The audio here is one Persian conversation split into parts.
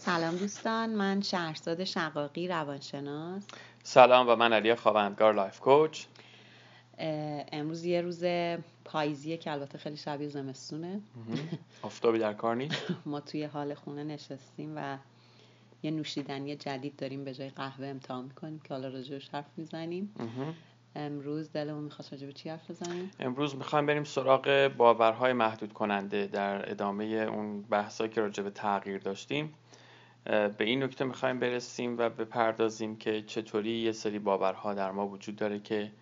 سلام دوستان من شهرزاد شقاقی روانشناس. سلام و من علی خواهندگار life coach. امروز یه روز پاییزیه که البته خیلی شبیه زمستونه. آفتابی در کار نیست؟ ما توی حال خونه نشستیم و یه نوشیدنی جدید داریم به جای قهوه امتحان می‌کنیم که حالا راجبش حرف می‌زنیم. امروز دلمون می‌خواست راجب چی حرف بزنیم؟ امروز می‌خوایم بریم سراغ باورهای محدود کننده در ادامه اون بحثایی که راجب تغییر داشتیم. به این نکته می‌خوایم برسیم و بپردازیم که چطوری یه سری باورها در ما وجود داره که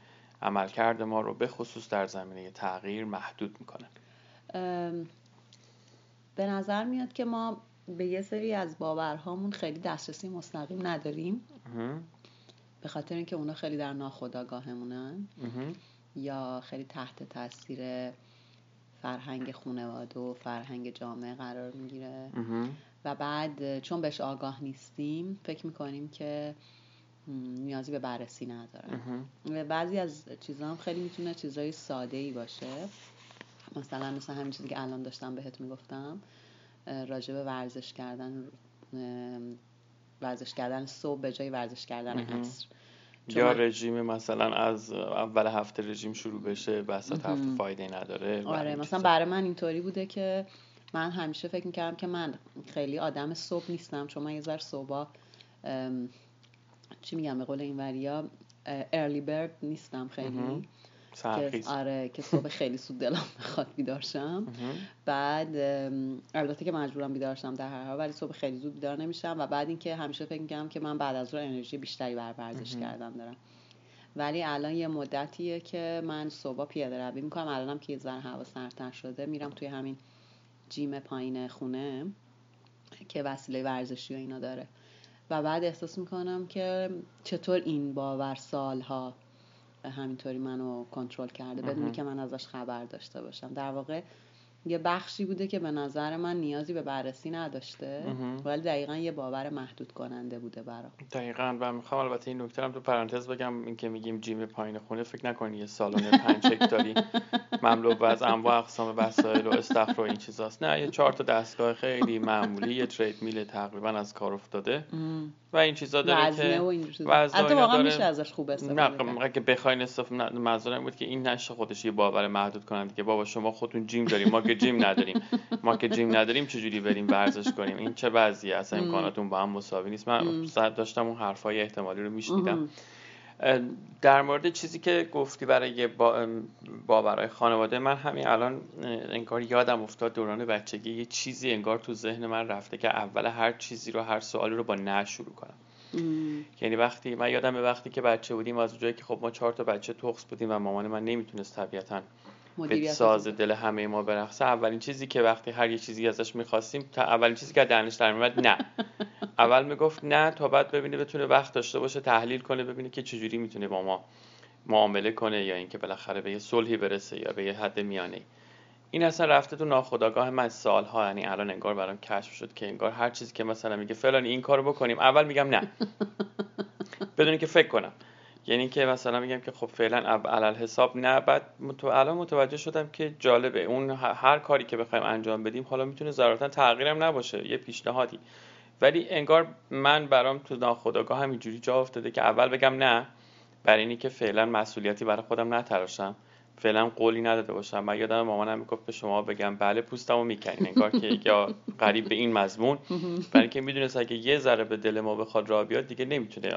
عملکرد ما رو به خصوص در زمینه تغییر محدود می‌کنه. به نظر میاد که ما به یه سری از باورهامون خیلی دسترسی مستقیم نداریم. به خاطر اینکه اونا خیلی در ناخودآگاهمونن. یا خیلی تحت تاثیر فرهنگ خانواده و فرهنگ جامعه قرار می‌گیره. و بعد چون بهش آگاه نیستیم فکر می‌کنیم که نیازی به بررسی نداره و بعضی از چیزها هم خیلی می‌تونه چیزای ساده ای باشه. مثلا مثل همین چیزی که الان داشتم بهت می‌گفتم راجع به ورزش کردن ورزش کردن صبح به جای ورزش کردن عصر. یا رژیم مثلا از اول هفته رژیم شروع بشه وسط هفته فایده نداره آره مثلا برای من اینطوری بوده که من همیشه فکر می‌کردم که من خیلی آدم صبح نیستم چون من یه ذر صبح چی میگم به قول این وریا ارلی برد نیستم خیلی. که آره که صبح خیلی سود دلم بخواد بیدارشم بعد البته که مجبورم بیدارشم در هر حال ولی صبح خیلی زود بیدار نمیشم و بعد اینکه همیشه فکر می‌کنم که من بعد از رو انرژی بیشتری بر ورزش کردن دارم. ولی الان یه مدتیه که من صبح پیاده روی می‌کنم. الانم که یه ذره هوا سردتر شده میرم توی همین جیم پایین خونه که وسیله ورزشی و اینا داره. و بعد احساس می‌کنم که چطور این باور سالها همینطوری منو کنترل کرده بدونی که من ازش خبر داشته باشم. در واقع یه بخشی بوده که به نظر من نیازی به بررسی نداشته ولی دقیقا یه باور محدود کننده بوده برام. دقیقا و می‌خوام البته این نکته تو پرانتز بگم اینکه میگیم جیم پایین خونه فکر نکنی یه سالن پنج هکتاری مملو از انواع اقسام وسایل و استخر و این چیزاست. نه یه چهار تا دستگاه خیلی معمولی یه ترید میل تقریبا از کار افتاده. و این چیزا داره که وزنه واقعا میشه ازش خوب استفاده نه که بخواین استفاده منظورم بود که این نشه خودش یه باور محدود کننده که بابا شما خودتون جیم داریم ما که جیم نداریم. ما که جیم نداریم چجوری بریم ورزش کنیم؟ این چه وضعیه؟ اصلا امکاناتون با هم مساوی نیست. من داشتم اون حرفای احتمالی رو میشنیدم. در مورد چیزی که گفتی برای با باورهای خانواده من همین الان انگار یادم افتاد دوران بچگی یه چیزی انگار تو ذهن من رفته که اول هر چیزی رو هر سوالی رو با نه شروع کنم. یعنی وقتی من یادم به وقتی که بچه بودیم از اونجایی که خب ما چهار تا بچه تخص بودیم و مامان من نمی‌تونست طبیعتا به ساز دل همه ما برقصه اولین چیزی که وقتی هر یه چیزی ازش می‌خواستیم تا اولین چیزی که دهنش در میومد نه. اول می‌گفت نه تا بعد ببینه بتونه وقت داشته باشه تحلیل کنه ببینه که چجوری می‌تونه با ما معامله کنه یا اینکه بالاخره به یه صلحی برسه یا به یه حد میانه. این اصلا رفته تو ناخودآگاه من سالها یعنی الان انگار برام کشف شد که انگار هر چیزی که مثلا میگه فلان این کارو بکنیم اول میگم نه. بدون که فکر کنم. یعنی که مثلا میگم که خب فعلا علل حساب نه بعد الان متوجه شدم که جالبه. اون هر کاری که بخوایم انجام بدیم حالا می‌تونه ضرورتا تغییرم نباشه یه پیشنهادی. ولی انگار من برام تو ناخودآگاه همینجوری جا افتاده که اول بگم نه برای اینی که فعلا مسئولیتی برای خودم نتراشم. فعلا قولی نداده باشم. من یادم مامانم می‌گفت به شما بگم بله پوستمو می‌کنین انگار که یا قریب به این مضمون. برای اینکه می‌دونست اگه یه ذره به دل ما بخواد راه بیاد دیگه نمی‌تونه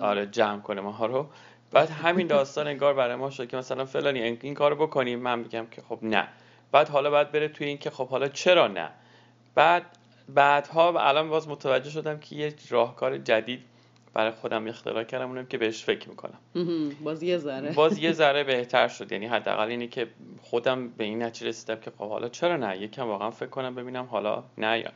آره جمع کنه ما رو. بعد همین داستان انگار برای ما شد که مثلا فلانی این کارو بکنیم. من میگم که خب نه. بعد حالا بعد بره توی این که خب حالا چرا نه؟ بعد بعدها و الان باز متوجه شدم که یه راهکار جدید برای خودم اختراع کردم اونم که بهش فکر می‌کنم. باز یه ذره. باز یه ذره بهتر شد. یعنی حداقل اینه که خودم به این نتیجه رسیدم که خب حالا چرا نه؟ یکم واقعا فکر کنم ببینم حالا نه یا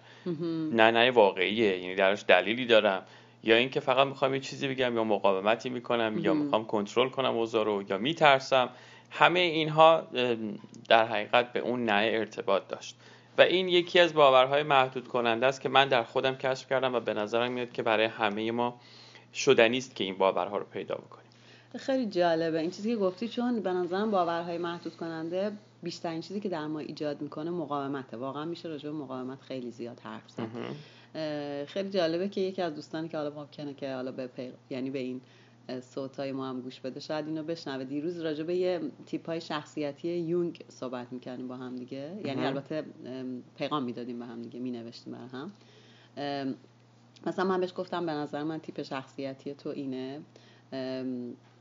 نه نه واقعیه. یعنی درش دلیلی دارم. یا اینکه فقط می‌خوام یه چیزی بگم یا مقاومتی می‌کنم یا می‌خوام کنترل کنم اوضاع رو یا میترسم. همه اینها در حقیقت به اون نه ارتباط داشت. و این یکی از باورهای محدود کننده است که من در خودم کشف کردم و به نظرم میاد که برای همه ما شدنی است که این باورها رو پیدا بکنیم. خیلی جالبه. این چیزی که گفتی چون به نظرم باورهای محدود کننده بیشترین چیزی که در ما ایجاد می‌کنه مقاومته. واقعا میشه راجع به مقاومت خیلی زیاد حرف زد. خیلی جالبه که یکی از دوستانی که حالا ممکنه که حالا به یعنی به این صوت های ما هم گوش بده شاید اینو بشنوه. دیروز راجع به یه تیپ های شخصیتی یونگ صحبت می‌کردیم با هم دیگه. یعنی البته پیغام می‌دادیم به هم دیگه مینوشتیم برای هم. مثلا من بهش گفتم به نظر من تیپ شخصیتی تو اینه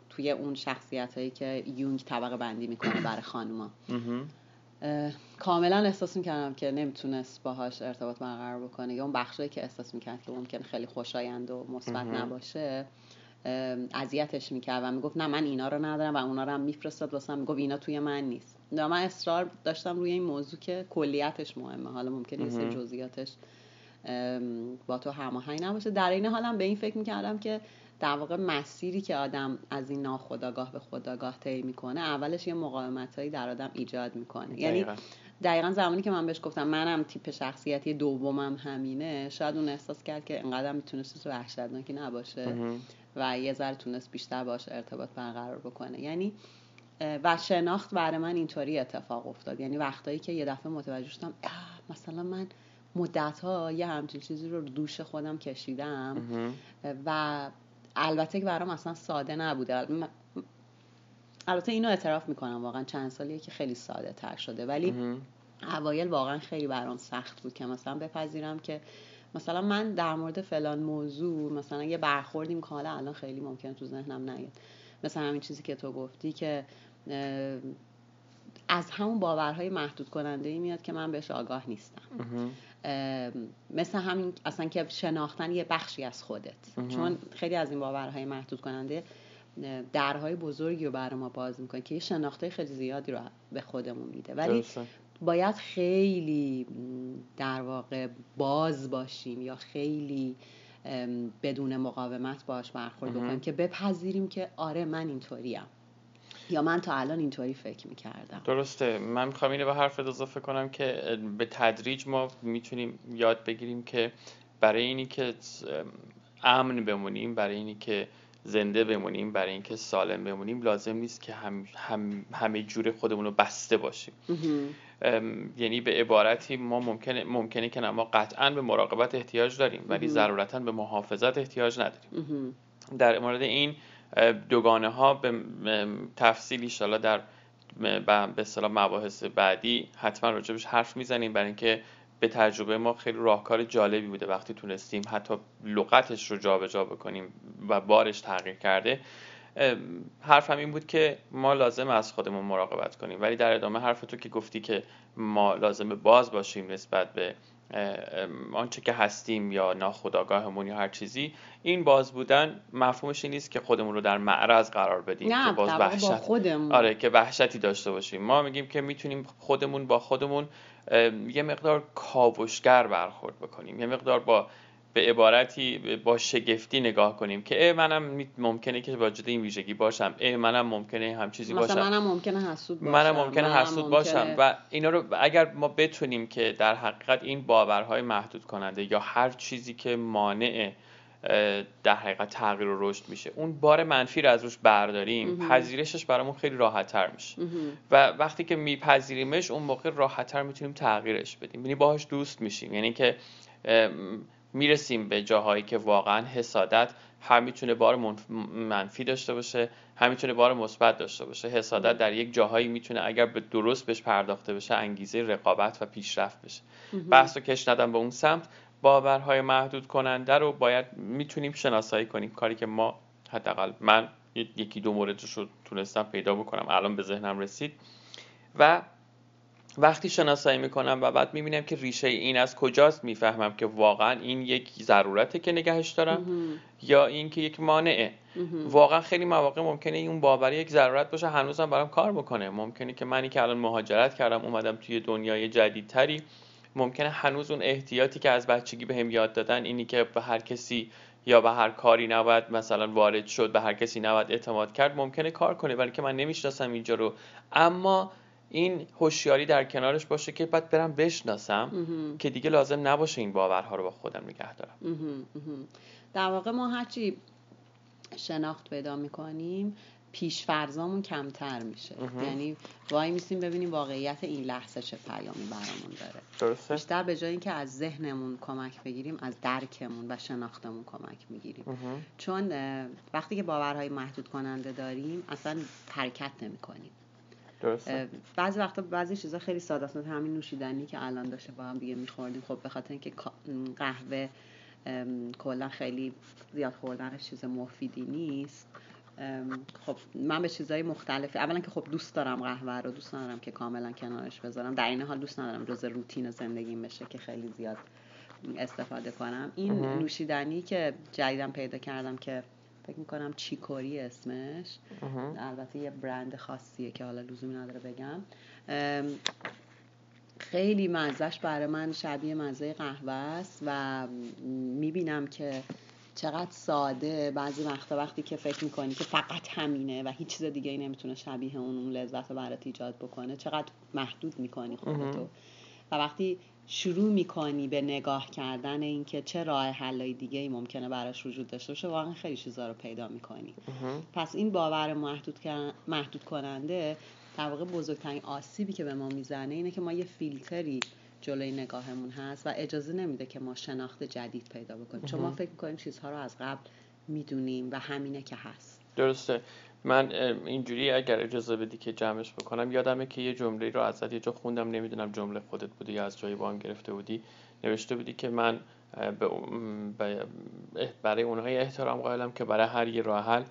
توی اون شخصیت هایی که یونگ طبقه بندی می‌کنه برای خانوما. کاملا احساس می‌کردم که نمی‌تونست باهاش ارتباط برقرار بکنه یا اون بخشایی که احساس می‌کرد که ممکن خیلی خوشایند و مثبت نباشه اذیتش می‌کرد و می‌گفت نه من اینا رو ندارم و اونا رو هم میفرستاد واسه می‌گفت اینا توی من نیست. و من اصرار داشتم روی این موضوع که کلیتش مهمه. حالا ممکن نیست جزئیاتش با تو هماهنگ نباشه. در این حالم به این فکر می‌کردم که در واقع مسیری که آدم از این ناخداگاه به خداگاه طی می‌کنه اولش یه مقاومتهایی در آدم ایجاد می‌کنه. یعنی دقیقا زمانی که من بهش گفتم منم تیپ شخصیتی دومم همینه شاید اون احساس کرد که انقدر می‌تونست تو وحشتناکی نباشه و یه ذره تونست بیشتر باش ارتباط برقرار بکنه. یعنی و شناخت برای من اینطوری اتفاق افتاد. یعنی وقتایی که یه دفعه متوجه شدم مثلا من مدت ها یه همچین چیزی رو دوش خودم کشیدم. و البته که برام اصلا ساده نبوده. البته اینو اعتراف می‌کنم. واقعا چند سالیه که خیلی ساده تر شده. ولی اوایل واقعا خیلی برام سخت بود که مثلا بپذیرم که مثلا من در مورد فلان موضوع مثلا یه برخوردیم که حالا الان خیلی ممکنه تو ذهنم نیاد. مثلا همین چیزی که تو گفتی که از همون باورهای محدود کننده ای میاد که من بهش آگاه نیستم. مثل همین اصلا که شناختن یه بخشی از خودت. چون خیلی از این باورهای محدود کننده درهای بزرگی رو برای ما باز می‌کنه که یه شناخته خیلی زیادی رو به خودمون میده. ولی باید خیلی در واقع باز باشیم یا خیلی بدون مقاومت باش برخورد بکنیم که بپذیریم که آره من اینطوریم. یا من تا الان اینطوری فکر می‌کردم. درسته. من می‌خوام اینو به حرف اضافه کنم که به تدریج ما می‌تونیم یاد بگیریم که برای اینی که امن بمونیم برای اینی که زنده بمونیم برای اینکه سالم بمونیم لازم نیست که هم, هم همه جور خودمون رو بسته باشیم. یعنی به عبارتی ما ممکنه ممکنه که ما قطعا به مراقبت احتیاج داریم ولی ضرورتا به محافظت احتیاج نداریم. در مورد این دوگانه ها به تفصیل ایشالا در به اصطلاح مباحث بعدی حتما راجبش حرف می‌زنیم. برای اینکه به تجربه ما خیلی راهکار جالبی بوده وقتی تونستیم حتی لغتش رو جابجا جا بکنیم و بارش تغییر کرده. حرفم این بود که ما لازم از خودمون مراقبت کنیم. ولی در ادامه حرف تو که گفتی که ما لازم باز باشیم نسبت به آنچه که هستیم یا ناخداگاهمون یا هر چیزی این باز بودن مفهومش این نیست که خودمون رو در معرض قرار بدیم نه که باز وحشت با خودمون. آره که وحشتی داشته باشیم ما میگیم که می‌تونیم خودمون با خودمون یه مقدار کاوشگر برخورد بکنیم یه مقدار با به عبارتی با شگفتی نگاه کنیم که ای منم ممکنه که واجد این ویژگی باشم. ای منم ممکنه هم چیزی باشم. منم ممکنه حسود باشم. منم ممکنه حسود باشم. و اینا رو اگر ما بتونیم که در حقیقت این باورهای محدود کننده یا هر چیزی که مانع در حقیقت تغییر و رشد میشه اون بار منفی رو از روش برداریم پذیرشش برامون خیلی راحت تر میشه و وقتی که میپذیریمش اون موقع راحت تر می‌تونیم تغییرش بدیم. یعنی باهاش دوست میشیم. یعنی که می‌رسیم به جاهایی که واقعا حسادت هم می‌تونه بار منفی داشته باشه هم می‌تونه بار مثبت داشته باشه. حسادت در یک جاهایی می‌تونه اگر به درست بهش پرداخته بشه انگیزه رقابت و پیشرفت بشه. بحث رو کش ندم به اون سمت. باورهای محدود کننده رو باید می‌تونیم شناسایی کنیم. کاری که ما حداقل من یکی دو موردش رو تونستم پیدا بکنم. الان به ذهنم رسید. و وقتی شناسایی می‌کنم و بعد می‌بینم که ریشه این از کجاست می‌فهمم که واقعا این یک ضرورته که نگهش دارم یا این که یک مانعه. واقعا خیلی مواقع ممکنه اون باوری یک ضرورت باشه هنوزم برام کار بکنه. ممکنه که منی که الان مهاجرت کردم اومدم توی دنیای جدیدتری ممکنه هنوز اون احتیاطی که از بچگی بهم به یاد دادن اینی که به هر کسی یا به هر کاری نباید مثلا وارد شد به هر کسی نباید اعتماد کرد ممکنه کار کنه ولی که من نمی‌شناسم اینجا رو. اما این هوشیاری در کنارش باشه که بعد برم بشناسم که دیگه لازم نباشه این باورها رو با خودم نگه دارم. در واقع ما هرچی شناخت پیدا می‌کنیم پیش فرضامون کمتر میشه. یعنی وای میسیم ببینیم واقعیت این لحظه چه پیامی برامون داره. درسته. بیشتر به جای اینکه از ذهنمون کمک بگیریم از درکمون و شناختمون کمک می‌گیریم. چون وقتی که باورهای محدود کننده داریم اصلا حرکت نمی‌کنیم. درسته. بعضی وقتا بعضی چیزا خیلی ساده است. همین نوشیدنی که الان داشته با هم دیگه میخوردیم. خب به خاطر اینکه قهوه کلا خیلی زیاد خوردنش چیز مفیدی نیست. خب من به چیزهای مختلفی اولا که خب دوست دارم قهوه رو دوست ندارم که کاملا کنارش بذارم. در این حال دوست ندارم جز روتین زندگیم بشه که خیلی زیاد استفاده کنم. این نوشیدنی که جدیدم پیدا کردم که فکر می‌کنم چیکوری اسمش. البته یه برند خاصیه که حالا لزومی نداره بگم. خیلی مزهش برای من شبیه مزه قهوه است و می‌بینم که چقدر ساده. بعضی وقتا وقتی که فکر می‌کنی که فقط همینه و هیچ چیز دیگه ای نمی‌تونه شبیه اون اون لذت رو برات ایجاد بکنه چقدر محدود می‌کنی خودتو. و وقتی شروع می‌کنی به نگاه کردن اینکه چه راه حلای دیگه ای ممکنه براش وجود داشته باشه واقعا خیلی چیزا رو پیدا می‌کنی. پس این باور محدود, محدود کننده در واقع بزرگترین آسیبی که به ما می‌زنه اینه که ما یه فیلتری جلوی نگاهمون هست و اجازه نمیده که ما شناخت جدید پیدا بکنیم. چون ما فکر می‌کنیم چیزها رو از قبل می‌دونیم و همینه که هست. درسته. من اینجوری اگر اجازه بدی که جمعش بکنم یادمه که یه جمله رو ازت یه جا خوندم نمی‌دونم جمله خودت بودی یا از جای وام گرفته بودی نوشته بودی که من برای اونهای احترام قائلم که برای هر یه راه حل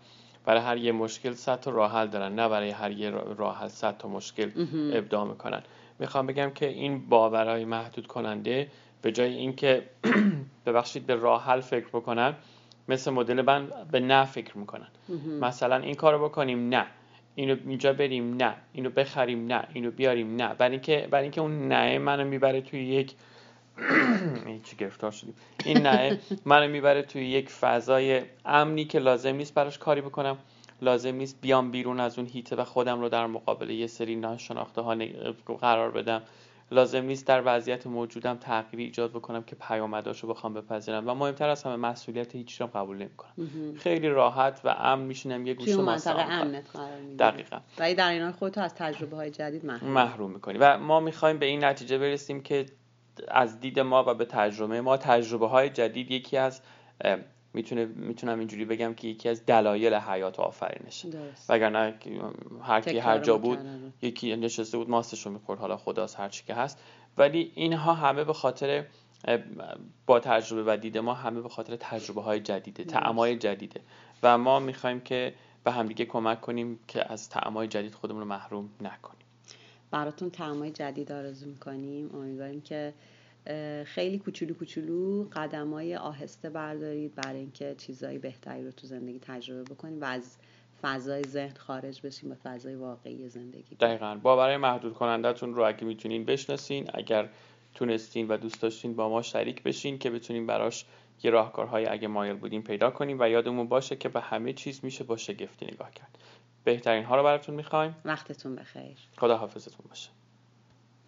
برای هر یه مشکل صد تا راه حل دارن نه برای هر یه راه حل صد تا مشکل ابداع می‌کنن. می‌خوام بگم که این باورهای محدود کننده به جای اینکه ببخشید به راه حل فکر بکنن مثل مدل من به نه فکر می‌کنن. مثلا این کارو بکنیم نه. اینو اینجا بریم نه. اینو بخریم نه. اینو بیاریم نه. برای اینکه برای اینکه اون نه منو می‌بره توی یک چی گرفتار شدیم. این نه منو می‌بره توی یک فضای امنی که لازم نیست براش کاری بکنم. لازم نیست بیام بیرون از اون هیته و خودم رو در مقابل یه سری ناشناخته ها قرار بدم. لازم نیست در وضعیت موجودم تغییری ایجاد بکنم که پیامداشو بخوام بپذیرم و مهمتر از همه مسئولیت هیچ رو قبول نمی‌کنم. خیلی راحت و امن میشینم یه گوشه منطقه امنت قرار دقیقا. و در این خودتو از تجربه های جدید محروم محروم می‌کنی و ما می‌خوایم به این نتیجه برسیم که از دید ما و به تجربه ما تجربه های جدید یکی از می‌تونه می‌تونم اینجوری بگم که یکی از دلایل حیات آفرینشه وگرنه هر کی هر جا بود یکی نشسته بود ماستشو می‌خورد حالا خداست هر چی که هست. ولی اینها همه به خاطر با تجربه و دید ما همه به خاطر تجربه های جدیده تعمای جدیده. و ما می‌خوایم که به همدیگه کمک کنیم که از تعمای جدید خودمون رو محروم نکنیم. براتون تعمای جدید آرزو می‌کنیم. امیدواریم که خیلی کوچولو کوچولو های آهسته بردارید برای اینکه چیزهای بهتری رو تو زندگی تجربه بکنید و از فضای ذهن خارج بشیم به فضای واقعی زندگی. دقیقا. باورهای محدود کنندهتون رو اگه می‌تونین بشناسین اگر تونستین و دوست داشتین با ما شریک بشین که بتونیم براش یه راهکارهای اگه مایل بودیم پیدا کنیم و یادمون باشه که به همه چیز میشه با شگفتی نگاه کرد. بهترین ها رو براتون می‌خوایم. وقتتون بخیر. خدا حافظتون باشه.